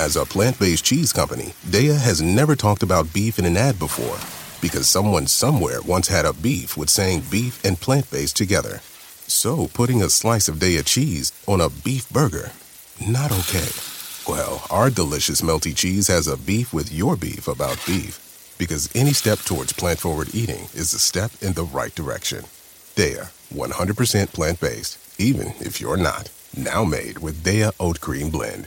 As a plant based cheese company, Daiya has never talked about beef in an ad before because someone somewhere once had a beef with saying beef and plant based together. So putting a slice of Daiya cheese on a beef burger, not okay. Well, our delicious melty cheese has a beef with your beef about beef because any step towards plant forward eating is a step in the right direction. Daiya, 100% plant based, even if you're not. Now made with Daiya Oat Cream Blend.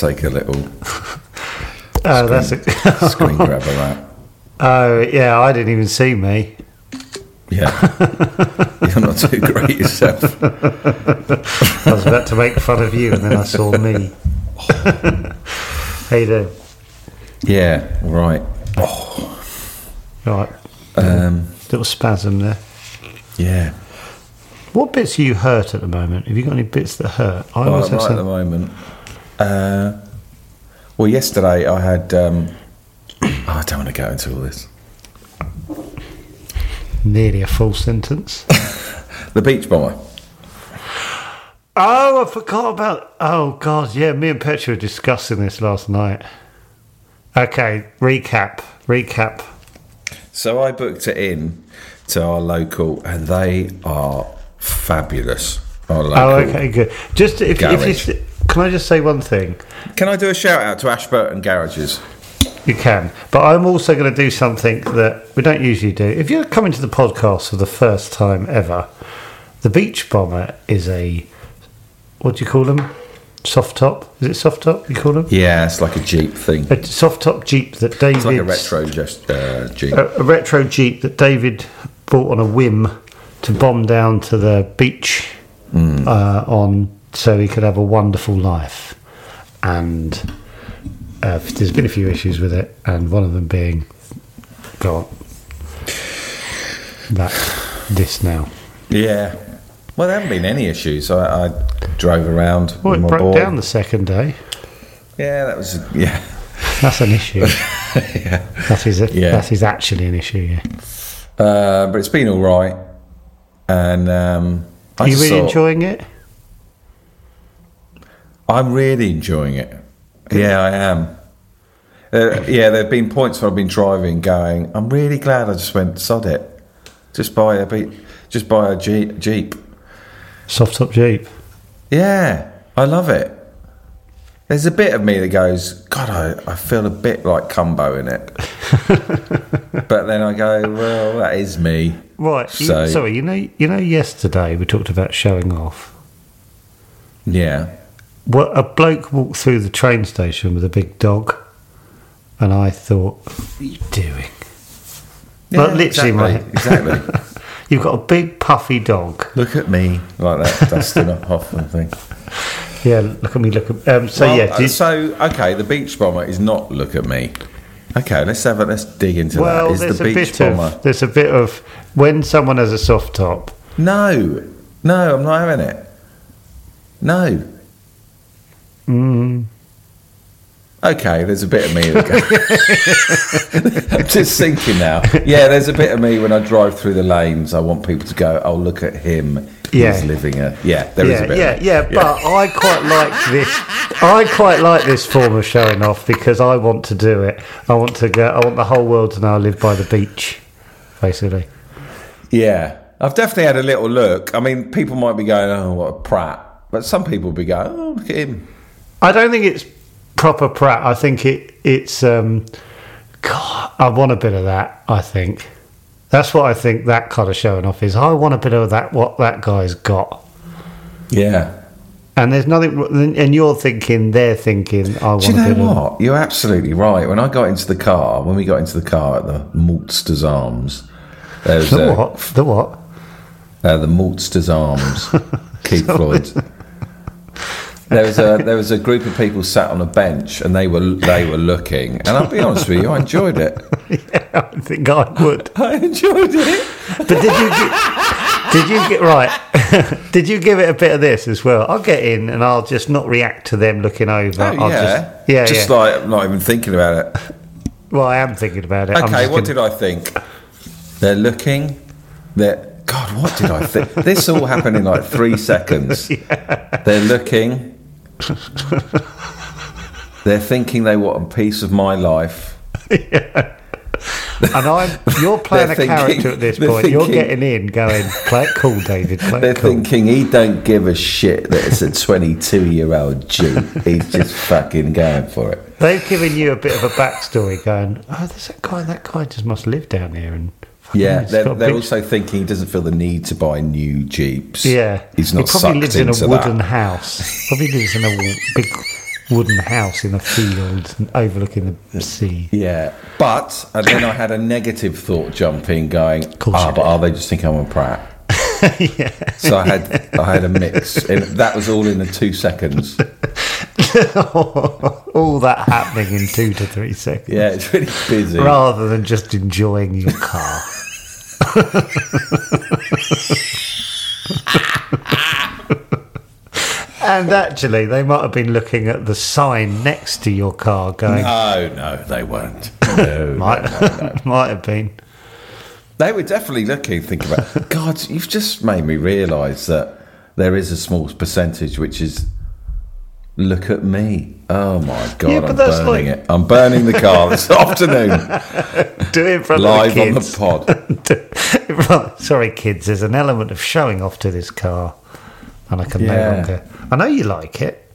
take a little Oh, that's a, screen grab of that. oh yeah. I didn't even see me. Yeah. You're not too great yourself. I was about to make fun of you, and then I saw me. How you doing? Yeah, right. Right, Um, little spasm there. yeah. What bits are you hurt at the moment? Have you got any bits that hurt? I have right at the moment. Uh, well, yesterday I had. Um, oh, I don't want to go into all this. Nearly a full sentence. The beach bomber. oh, I forgot about. Oh God, yeah. Me and Petra were discussing this last night. Okay, recap. Recap. So I booked it in to our local, and they are fabulous. Our local. Oh, okay, good. Just if, if you can, I just say one thing. Can I do a shout out to Ashburton Garages? You can, but I'm also going to do something that we don't usually do. If you're coming to the podcast for the first time ever, the Beach Bomber is a what do you call them? Soft top? Is it soft top? You call them Yeah, it's like a Jeep thing. a soft top Jeep that David It's like a retro just, uh, Jeep. a, a retro Jeep that David bought on a whim to bomb down to the beach uh, on so he could have a wonderful life. And uh, there's been a few issues with it, and one of them being, go on, that this now. Yeah. Well, there haven't been any issues. I, I drove around Well, it broke boy. down the second day. Yeah, that was yeah. That's an issue. yeah. That is a, Yeah. that is actually an issue. Yeah. Uh, but it's been all right, and um, I Are you really thought- enjoying it? I'm really enjoying it. Yeah, I am. Uh, yeah, there have been points where I've been driving, going, "I'm really glad I just went sod it, just buy a just buy a Jeep." Jeep. Soft top Jeep. Yeah, I love it. There's a bit of me that goes, God, I, I feel a bit like Cumbo in it. but then I go, well, that is me. Right. you- So- sorry, you know, you know, yesterday we talked about showing off. Yeah. A bloke walked through the train station with a big dog, and I thought, "What are you doing? yeah Like, literally, exactly. exactly. You've got a big puffy dog. Look at me, like that Dustin up Hoffman thing. Yeah, look at me, look at. Um, so Well, yeah, uh, you- so okay, the beach bomber is not look at me. Okay, let's have a let's dig into well, that. Is there's the a beach bit bomber? of there's a bit of when someone has a soft top. No, no, I'm not having it. No. Mm. Okay, there's a bit of me. I'm just thinking now. Yeah, there's a bit of me when I drive through the lanes. I want people to go, "Oh, look at him. Yeah. He's living a yeah." There is yeah, a bit. yeah, of me. yeah, But I quite like this. I quite like this form of showing off because I want to do it. I want to go. I want the whole world to know I live by the beach, basically. Yeah, I've definitely had a little look. I mean, people might be going, "Oh, what a prat," but some people be going, "Oh, look at him." I don't think it's proper prat. I think it it's. Um, God, I want a bit of that. I think that's what I think that kind of showing off is. I want a bit of that. What that guy's got. Yeah. And there's nothing. And you're thinking, they're thinking. I want Do you a know bit of. what? You're absolutely right. When I got into the car, when we got into the car at the Maltsters Arms, there was The a, what? The what? Uh, the Maltsters Arms, Keith Floyd's. There was a there was a group of people sat on a bench and they were they were looking and I'll be honest with you I enjoyed it I think I would. I enjoyed it But did you get, did you get right? did you give it a bit of this as well? I'll get in and I'll just not react to them looking over. oh I'll yeah just, yeah, just yeah. like I'm not even thinking about it well, I am thinking about it. Okay what gonna- did I think they're looking they're God what did I think this all happened in like three seconds they're looking they're thinking they want a piece of my life yeah. And I'm you're playing a thinking- character at this point. You're getting in, going, play it cool, David. Play They're cool. thinking he don't give a shit that it's a 22 year old Jew. He's just fucking going for it. They've given you a bit of a backstory, going, oh, there's that guy. That guy just must live down here, and Yeah, they're, they're also thinking he doesn't feel the need to buy new Jeeps. yeah. He's not he probably lives in a wooden that. house. Probably lives in a big wooden house in a field overlooking the sea. Yeah, but and then I had a negative thought jumping, going, ah, but did." are they just thinking I'm a prat? yeah. So I had I had a mix, and that was all in the two seconds. All that happening in two to three seconds. Yeah, it's really busy. Rather than just enjoying your car. and actually, they might have been looking at the sign next to your car, going, No, no, they weren't. No, might, might have been. They were definitely looking, thinking about. God, you've just made me realise that there is a small percentage which is. Look at me! Oh my God, Yeah, but I'm that's burning like- it. I'm burning the car this afternoon, Do it in front live of on the the pod. sorry, kids. There's an element of showing off to this car, and I can no longer. I know you like it,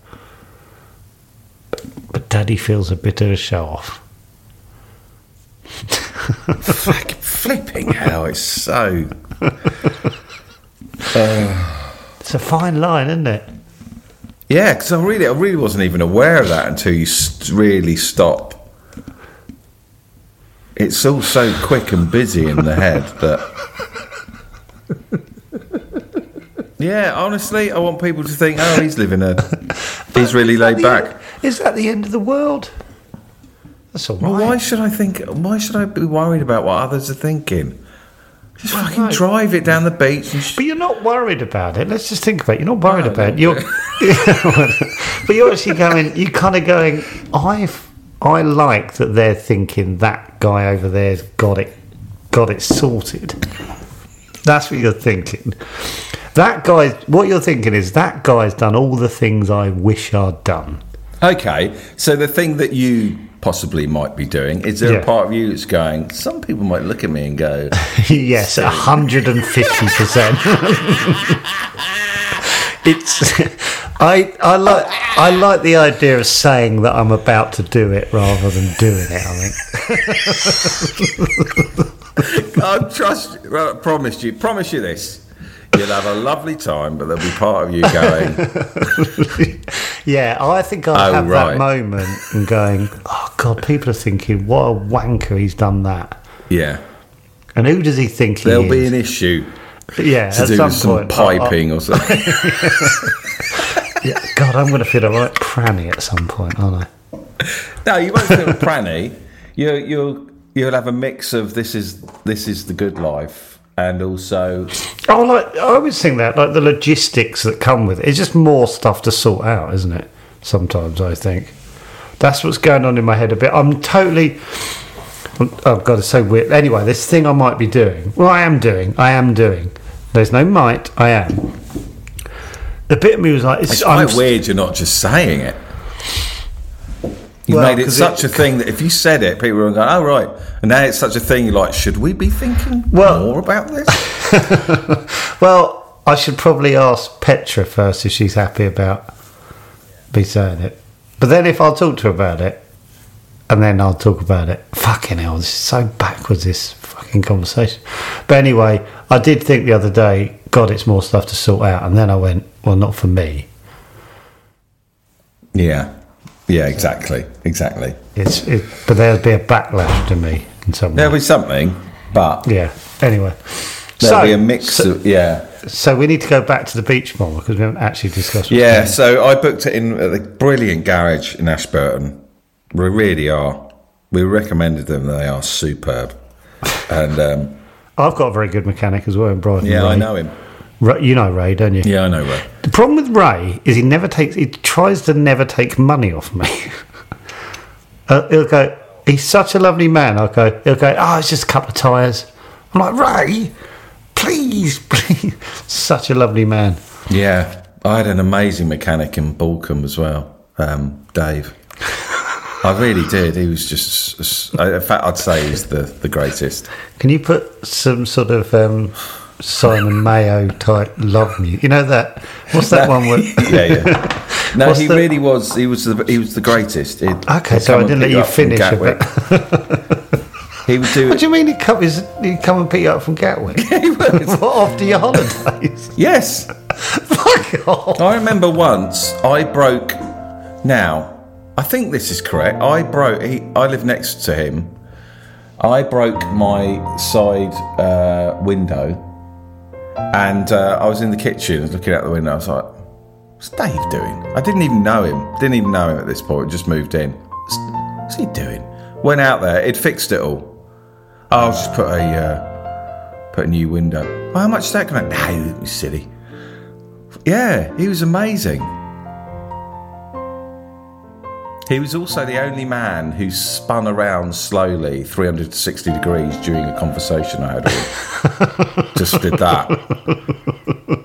but Daddy feels a bit of a show off. Fuck, flipping hell! It's so. It's a fine line, isn't it? Yeah, because I really, I really wasn't even aware of that until you really stop. It's all so quick and busy in the head that. Yeah, honestly, I want people to think, oh, he's living a. He's really laid back. Is that the end of the world? That's all right. Well, why should I think? Why should I be worried about what others are thinking? Just Well, fucking no. drive it down the beach and. Sh- But you're not worried about it. Let's just think about it. You're not worried about it. You're, but you're actually going. You're kind of going. I I like that they're thinking that guy over there's got it, got it sorted. That's what you're thinking. That guy. What you're thinking is that guy's done all the things I wish I'd done. Okay, so the thing that you possibly might be doing is there Yeah. a part of you that's going? Some people might look at me and go, yes, hundred and fifty percent. It's I I like I like the idea of saying that I'm about to do it rather than doing it. I think. I trust, well, I promised you, promise you this. You'll have a lovely time, but there'll be part of you going, Yeah, I think I'll Oh, have right. that moment and going, oh god, people are thinking, what a wanker he's done that. yeah, And who does he think he there'll be an issue yeah, to at do some with some point. I- uh, piping or something. yeah, God, I'm going to feel a right pranny at some point, aren't I? no, you won't feel pranny. You, you'll you'll have a mix of this is this is the good life, and also Oh, like I always think that, like the logistics that come with it, it's just more stuff to sort out, isn't it? Sometimes I think that's what's going on in my head a bit. I'm totally. Oh God, it's so weird. Anyway, this thing I might be doing. Well, I am doing. I am doing. There's no might. I am. The bit of me was like, it's, it's I'm quite weird. You're not just saying it. You Well, made it such it- a thing that if you said it, people were going, "Oh right," and now it's such a thing. Like, should we be thinking Well- more about this? Well, I should probably ask Petra first if she's happy about me saying it. But But then if I'll talk to her about it, and then I'll talk about it. Fucking hell, this is so backwards, this fucking conversation. But anyway, I did think the other day, God, it's more stuff to sort out. And then I went, well, not for me. Yeah. Yeah, exactly. Exactly. It's, it, but there'll be a backlash to me in some way. There'll be something, but Yeah. Anyway, there'll so, be a mix So, of. Yeah. so we need to go back to the beach bomber because we haven't actually discussed. what's Yeah, going so I booked it in at the brilliant garage in Ashburton. We really are. We recommended them. They are superb. And um, I've got a very good mechanic as well in Brighton. yeah, I know him. Ray, you know Ray, don't you? Yeah, I know Ray. The problem with Ray is he never takes. He tries to never take money off me. uh, he'll go. He's such a lovely man. I'll go. He'll go. Oh, it's just a couple of tyres. I'm like Ray, please, please. Such a lovely man. Yeah, I had an amazing mechanic in Balcombe as well, um, Dave. I really did. He was just, in fact, I'd say he's the, the greatest. Can you put some sort of um, Simon Mayo type love music? You know that? What's that one? Where, Yeah, yeah. No, What's he the- really was. He was the he was the greatest. He'd- Okay, so I didn't let you finish. He would do what it. do you mean he come, is, he come and pick you up from Gatwick? what, after your holidays? Yes, Fuck off. I remember once I broke. Now, I think this is correct. I broke. He, I live next to him. I broke my side uh, window, and uh, I was in the kitchen, looking out the window. I was like, "What's Dave doing?" I didn't even know him. Didn't even know him at this point. Just moved in. What's, what's he doing? Went out there. It fixed it all. I'll just put a uh, put a new window. Well, how much is that going? to No, you silly. Yeah, he was amazing. He was also the only man who spun around slowly 360 degrees during a conversation I had with him. Just did that.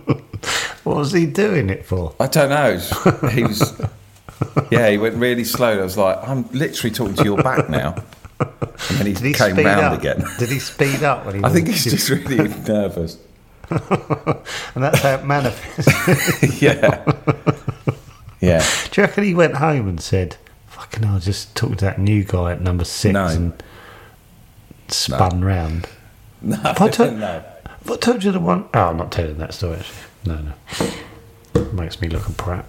Was he doing it for? I don't know. He was. Yeah, he went really slow. I was like, I'm literally talking to your back now. And then he, he came round up? again. Did he speed up when he? I think he's just really nervous. and that's how it manifests. Yeah. Yeah. Do you reckon he went home and said, "Fucking, hell, I just talked to that new guy at number six No. and spun round." No, Have I told- no. I told you the one? Oh, I'm not telling that story. Actually, no, no. Makes me look a prat.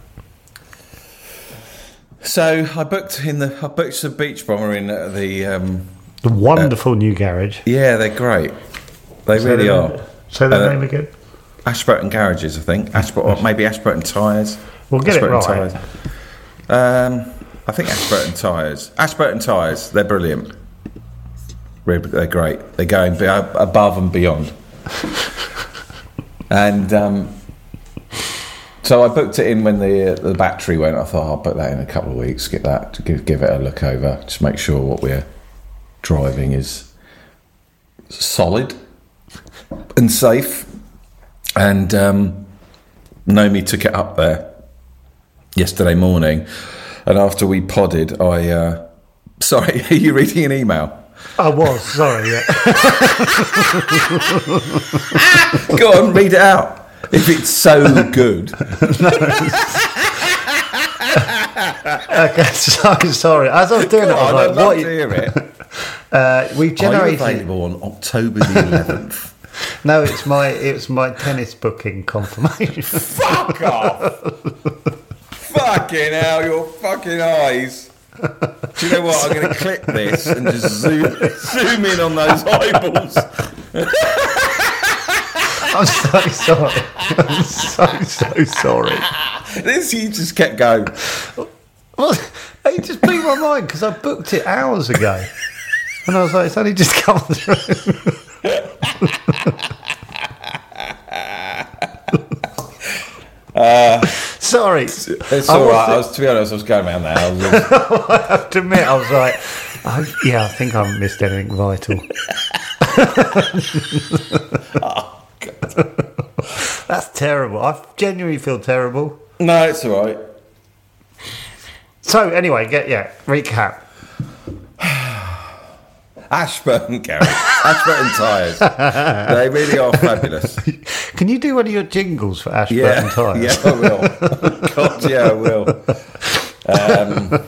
So I booked in the I booked the beach bomber in the um, The wonderful new garage. yeah they're great they Say really are name- Say the Uh, name again. Ashburton garages I think Ashburton maybe Ashburton tyres We'll get it right. Tyres. um, I think Ashburton tyres Ashburton tyres they're brilliant they're great they're going above and beyond and um, so I booked it in when the the battery went. I thought I'll book that in a couple of weeks. Get that to give, give it a look over. Just make sure what we're driving is solid and safe. And um, Naomi took it up there yesterday morning, and after we podded, I uh, sorry, are you reading an email? I was sorry. Yeah. Go on, read it out. If it's so good, okay, so, sorry. As I was doing it, I was like, "What?" to you- hear it. Uh, we've Are you generated. available on October the 11th? No, it's my it's my tennis booking confirmation. Fuck off! fucking hell, your fucking eyes. Do you know what? I'm going to clip this and just zoom, zoom in on those eyeballs. I'm so sorry. I'm so so sorry. This you just kept going. Well, it just blew my mind because I booked it hours ago, and I was like, it's only just come through. Sorry, It's I all right. I was, to be honest, I was going around the houses. I have to admit, I was like, I, yeah, I think I haven't missed anything vital. That's terrible. I genuinely feel terrible. no, it's all right. So anyway, get yeah. Recap. Ashburton Garage, Ashburton tyres. They really are fabulous. Can you do one of your jingles for Ashburton Yeah, Tyres? yeah, I will. God, yeah, I will. Come um,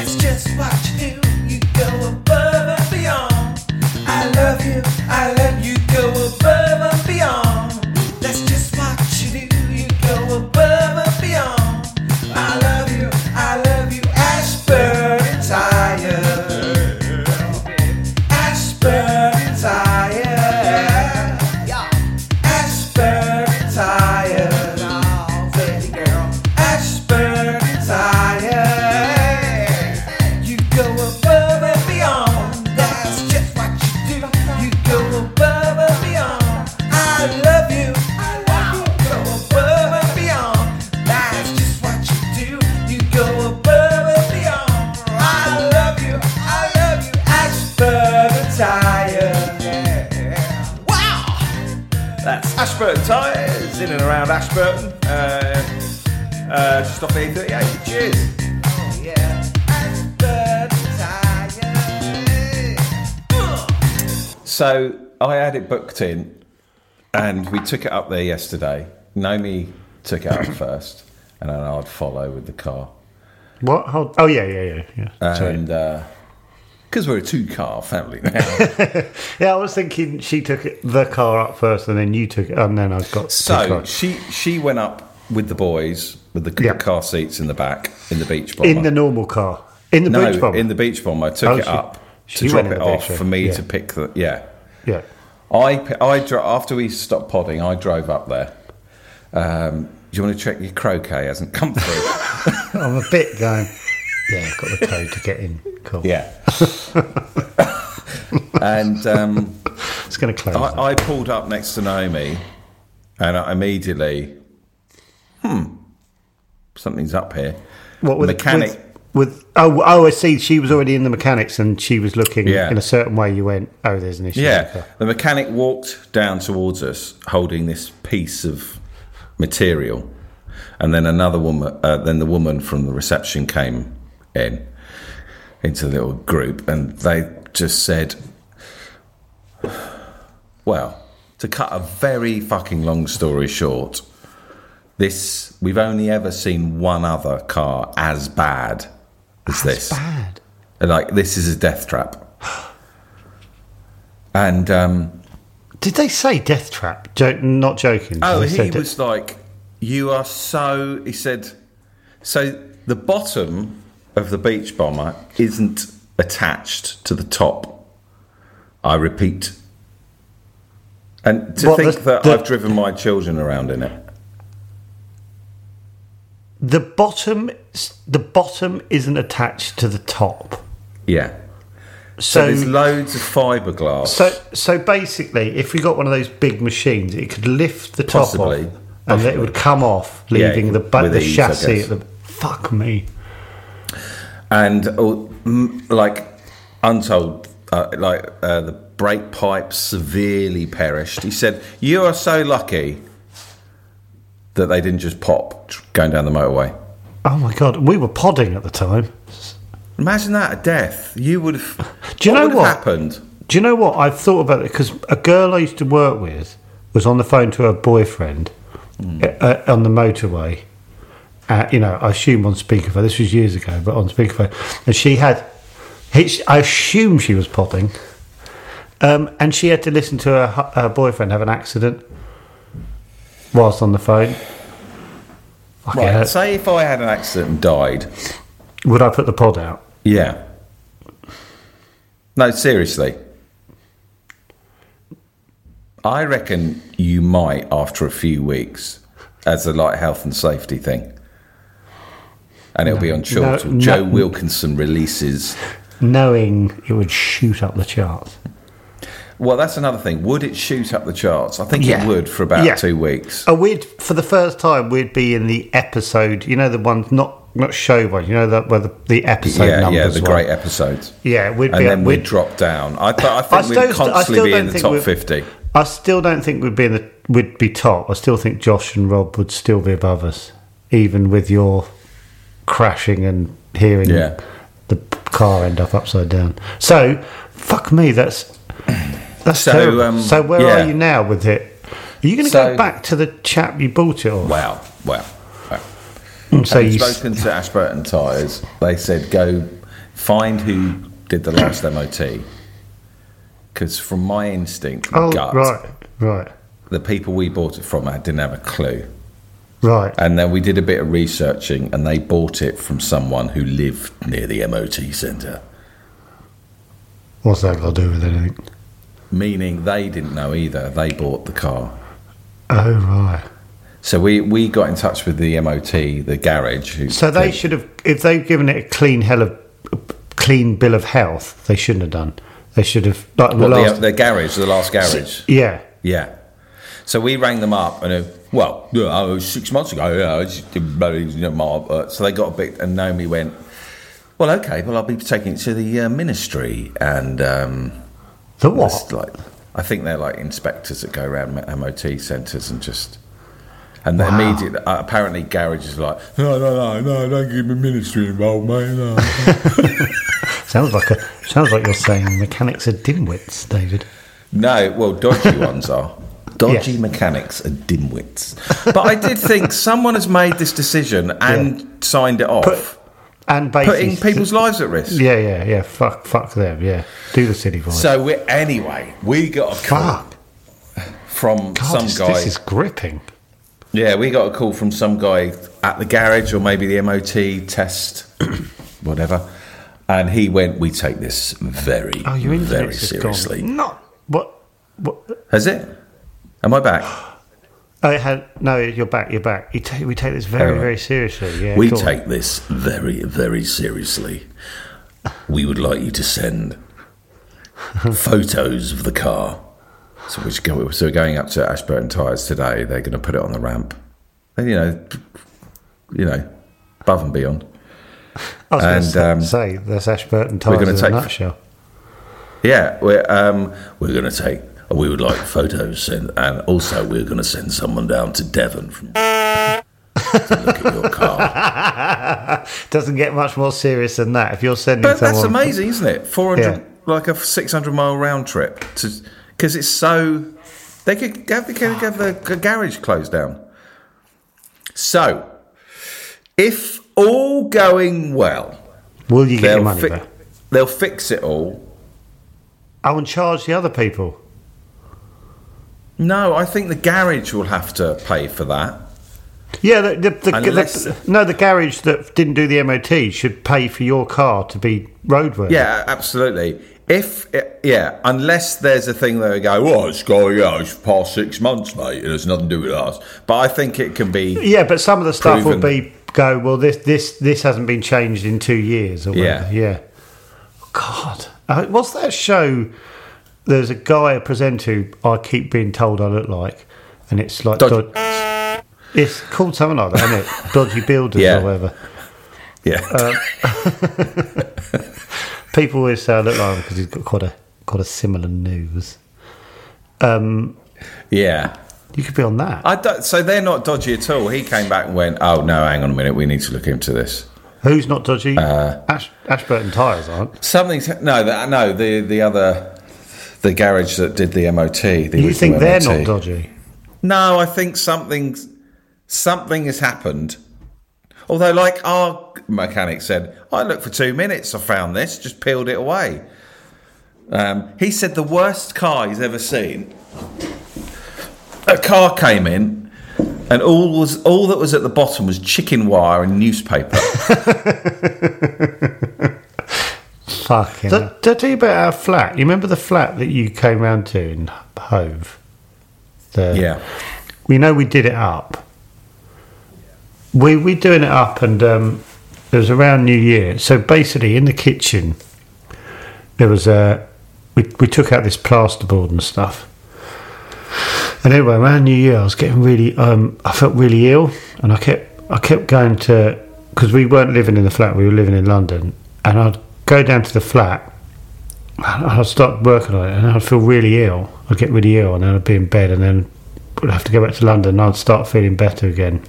That's just what you. You go above and beyond. I love you. I love you. Booked in, and we took it up there yesterday. Naomi took it up first, and then I'd follow with the car. What? Hold, oh yeah, yeah, yeah, yeah. And uh, because we're a two-car family now, Yeah, I was thinking she took it, the car up first, and then you took it, and then I got so she she went up with the boys with the Yeah. car seats in the back in the beach bomber. in the normal car, in the no, beach bomber. in the beach bomber. I took Oh, it she- up she to drop it off for me yeah. to pick the yeah. yeah. I I dro- after we stopped podding, I drove up there. Um, do you want to check your croquet hasn't come through? I'm a bit going. Yeah, I've got the code to get in. Cool. yeah. and um, it's going to close. I, I pulled up next to Naomi, and I immediately, hmm, something's up here. what with mechanic? With, with oh oh, I see. She was already in the mechanics, and she was looking Yeah. in a certain way. You went, oh, there's an issue. Yeah, the mechanic walked down towards us, holding this piece of material, and then another woman. Uh, then the woman from the reception came in into the little group, and they just said, "Well, to cut a very fucking long story short, this we've only ever seen one other car as bad as this. Bad. Like this is a death trap." And um, Did they say death trap? Jo- not joking. Oh, he de- was like, "You are so." He said, "So the bottom of the beach bomber isn't attached to the top." I repeat, and to What, think the- that the- I've driven my children around in it. The bottom. The bottom isn't attached to the top. Yeah. So, So there's loads of fiberglass. So, so basically, if we got one of those big machines, it could lift the top Possibly. off, and it would come off, Yeah, leaving the ba- with the ease, chassis at the. Fuck me. and mm, like untold, uh, like uh, the brake pipes severely perished. He said, "You are so lucky that they didn't just pop going down the motorway." Oh my god, we were podding at the time. Imagine that a death. You would have. Do you know what? happened? Do you know what I've thought about it? Because a girl I used to work with was on the phone to her boyfriend uh, on the motorway. Uh, you know, I assume on speakerphone. This was years ago, but on speakerphone, and she had. he- I assume she was podding, um, and she had to listen to her, her boyfriend have an accident whilst on the phone. Right. hell. Say if I had an accident and died. Would I put the pod out? Yeah. No, seriously. I reckon you might after a few weeks, as a like health and safety thing, and it'll be on Chortle. no, Joe no. Wilkinson releases. Knowing it would shoot up the charts. Well, that's another thing. Would it shoot up the charts? I think Yeah. it would for about Yeah. two weeks. Oh, we'd for the first time we'd be in the episode. You know the ones not not show one. You know that where the, the episode yeah, numbers. yeah, the were. great episodes. Yeah, we'd be, and then we'd we'd drop down. I, th- I I think still- we'd I constantly be in the top fifty. I still don't think we'd be in the we'd be top. I still think Josh and Rob would still be above us, even with your crashing and hearing Yeah. the car end up upside down. So, fuck me, that's that's So, terrible. um, so where yeah. are you now with it? Are you going to So- go back to the chap you bought it off? Wow, wow, wow. so you s- spoken to Ashburton Tyres, they said go find who did the last MOT. Because from my instinct, oh gut, right, right, the people we bought it from I didn't have a clue. right. And then we did a bit of researching, and they bought it from someone who lived near the MOT centre. What's that got to do with anything? Meaning they didn't know either. They bought the car. Oh right. So we, we got in touch with the MOT, the garage. Who So they should have, if they've given it a clean hell of, clean bill of health, they shouldn't have done. They should have like the last. the, the garage, the last garage. yeah, Yeah. So we rang them up and, uh, well, yeah, uh, six months ago, yeah, just you know, uh, so they got a bit, and Naomi went, well, okay, well, I'll be taking it to the uh, ministry. And um, the it's what? like, I think they're like inspectors that go around MOT centres and just. And Wow. the immediate, uh, apparently, garages are like, no, no, no, no, don't give me ministry involved, mate. No. Sounds like a sounds like you're saying mechanics are dimwits, David. No, well, dodgy ones are. Dodgy Yes. mechanics are dimwits. But I did think someone has made this decision and signed it off, Put- And putting people's lives at risk. Yeah, yeah, yeah. Fuck, fuck them. Yeah, do the city voice. So we, anyway, we got a call from God, some this, guy. this is gripping. Yeah, we got a call from some guy at the garage or maybe the MOT test, whatever. And he went, "We take this very, Oh, very seriously." gone. Not what? What? Has it? Am I back? Oh, it had, no, you're back. You're back. You take, we take this very, right. very seriously. Yeah, we on. take this very, very seriously. We would like you to send photos of the car. So we're, go, so we're going up to Ashburton Tyres today. They're going to put it on the ramp. And, you know, you know, above and beyond. I was and, going um, say that's Ashburton Tires we're gonna in take- a nutshell. Yeah, we're um, we're going to take. We would like photos, and, and also we're going to send someone down to Devon from to look at your car. Doesn't get much more serious than that. If you're sending But someone, that's amazing, isn't it? Four hundred, Yeah. like a six hundred mile round trip, because it's so. They could have, they could have the garage closed down. So, if all going well, Will you get your they'll money fi- back? they'll fix it all. Oh, I will charge the other people. No, I think the garage will have to pay for that. Yeah, the, the, the, Unless- the- no, the garage that didn't do the MOT should pay for your car to be roadworthy. Yeah, absolutely. If yeah, unless there's a thing where they go, well, it's going, yeah, it's past six months, mate. It has nothing to do with us. But I think it can be. yeah, but some of the stuff will be go. Well, this this this hasn't been changed in two years or Yeah. whatever. Yeah. God, uh, what's that show? There's a guy, a presenter who I keep being told I look like, and it's like dod- it's called something like that, isn't it? Dodgy builders Yeah. or whatever. Yeah, People always say I look like him because he's got quite a quite a similar nose. Um, yeah. you could be on that. I so they're not dodgy at all. He came back and went, oh no, hang on a minute, we need to look into this. Who's not dodgy? Uh, Ash, Ashburton tyres aren't. Something's no, the, no, the the other, the garage that did the MOT. The You original think they're not dodgy? No, I think something something has happened. Although, like our mechanic said, I looked for two minutes, I found this, just peeled it away. Um, he said the worst car he's ever seen. A car came in, and all was all that was at the bottom was chicken wire and newspaper. Fucking. Did, did I tell you about our flat? You remember the flat that you came round to in Hove? The, Yeah. we know we did it up. We we doing it up, and um, it was around New Year. So basically, in the kitchen, there was a we we took out this plasterboard and stuff. And anyway, around New Year, I was getting really um, I felt really ill, and I kept I kept going to because we weren't living in the flat, we were living in London, and I'd go down to the flat. and I'd start working on it, and I'd feel really ill. I'd get really ill, and then I'd be in bed, and then I'd have to go back to London. and I'd start feeling better again.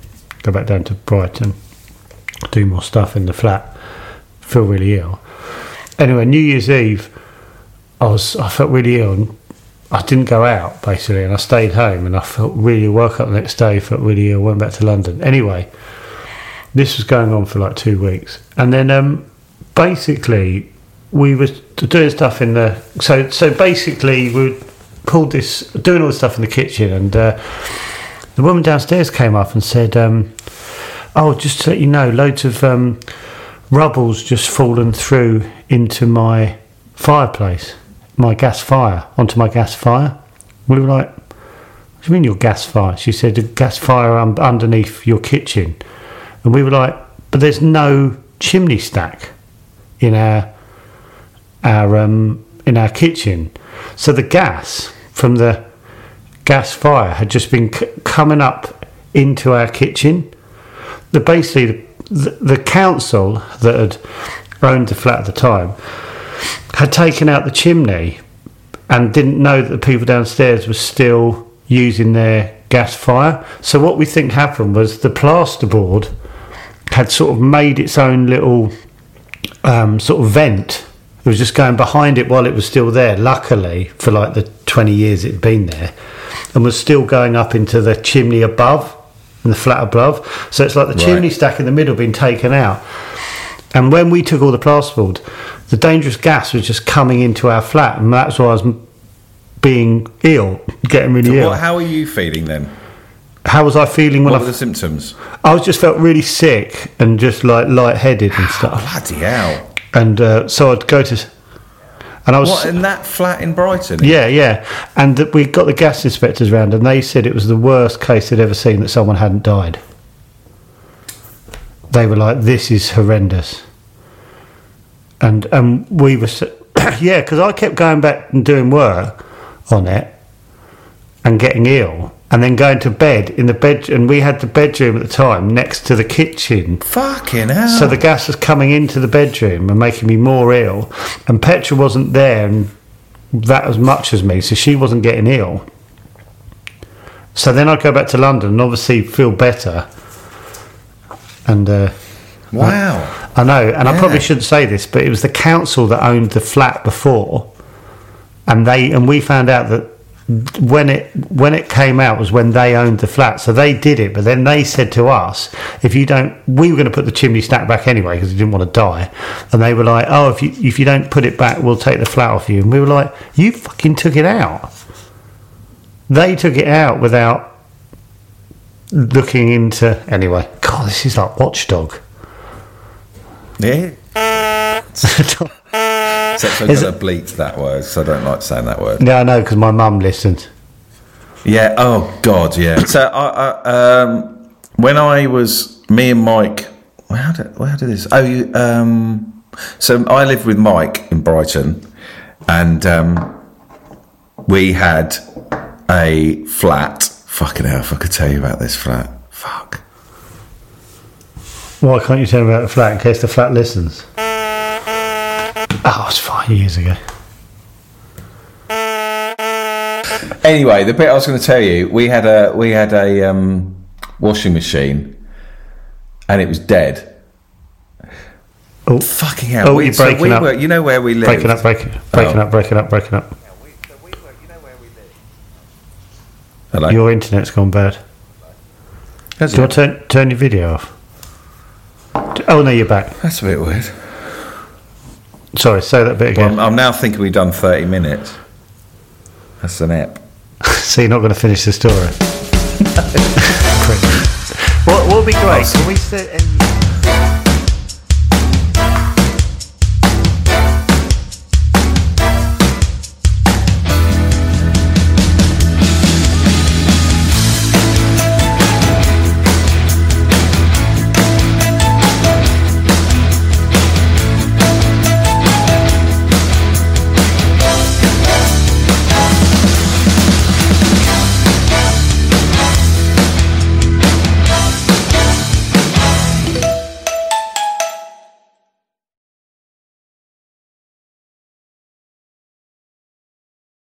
Go back down to Brighton, do more stuff in the flat. Feel really ill. Anyway, New Year's Eve, I was I felt really ill. And I didn't go out basically, and I stayed home. And I felt really woke up the next day, felt really ill. Went back to London. Anyway, this was going on for like two weeks, and then um, basically we were doing stuff in the so so basically we pulled this doing all the stuff in the kitchen and uh, the woman downstairs came up and said um, oh just to let you know loads of um, rubble's just fallen through into my fireplace my gas fire onto my gas fire. We were like what do you mean your gas fire? She said a gas fire um, underneath your kitchen. And we were like but there's no chimney stack in our our um, in our kitchen. So the gas from the gas fire had just been c- coming up into our kitchen. The basically the, the council that had owned the flat at the time had taken out the chimney and didn't know that the people downstairs were still using their gas fire. So what we think happened was the plasterboard had sort of made its own little um, sort of vent. It was just going behind it while it was still there. Luckily, for like the twenty years it had been there, and was still going up into the chimney above and the flat above. So it's like the Right. chimney stack in the middle being taken out. And when we took all the plasterboard, the dangerous gas was just coming into our flat, and that's why I was being ill, getting really So ill. what, how are you feeling then? How was I feeling when What I? were the symptoms? I was just felt really sick and just like lightheaded and stuff. Bloody hell! And uh, so I'd go to, and I was What in that flat in Brighton? yeah, yeah, and that we got the gas inspectors round, and they said it was the worst case they'd ever seen that someone hadn't died. They were like, "This is horrendous," and and we were, yeah, because I kept going back and doing work on it, and getting ill, and then going to bed in the bed, and we had the bedroom at the time next to the kitchen. Fucking hell! So the gas was coming into the bedroom and making me more ill. And Petra wasn't there and that as much as me, so she wasn't getting ill. So then I'd go back to London and obviously feel better. And uh, wow. I know, and I probably shouldn't say this, but it was the council that owned the flat before, and they and we found out that when it when it came out was when they owned the flat, so they did it. But then they said to us, if you don't, we were going to put the chimney stack back anyway because we didn't want to die, and they were like, oh, if you if you don't put it back, we'll take the flat off you. And we were like, you fucking took it out. They took it out without looking into anyway. God, this is like Watchdog. Yeah. Except I'm going to bleep that word, so I don't like saying that word. Yeah, I know because my mum listened. Yeah. Oh God. Yeah. So I, I um, when I was me and Mike. How did how did this? Oh, you, um, so I lived with Mike in Brighton, and um, we had a flat. Fucking hell! If I could tell you about this flat, fuck. Why can't you tell me about the flat in case the flat listens? Oh, it's five years ago. Anyway, the bit I was going to tell you, we had a we had a um, washing machine, and it was dead. Oh, Fucking hell! Oh, we, you're so breaking we up. were, you know where we live. breaking up, breaking, breaking Oh. up, breaking up, breaking up. Hello. Your internet's gone bad. That's, Do you want to turn, turn your video off? Oh no, you're back. that's a bit weird. Sorry, say that bit Well, again. I'm, I'm now thinking we've done 30 minutes. That's an app. so you're not going to finish the story. what what would be great? Can we sit and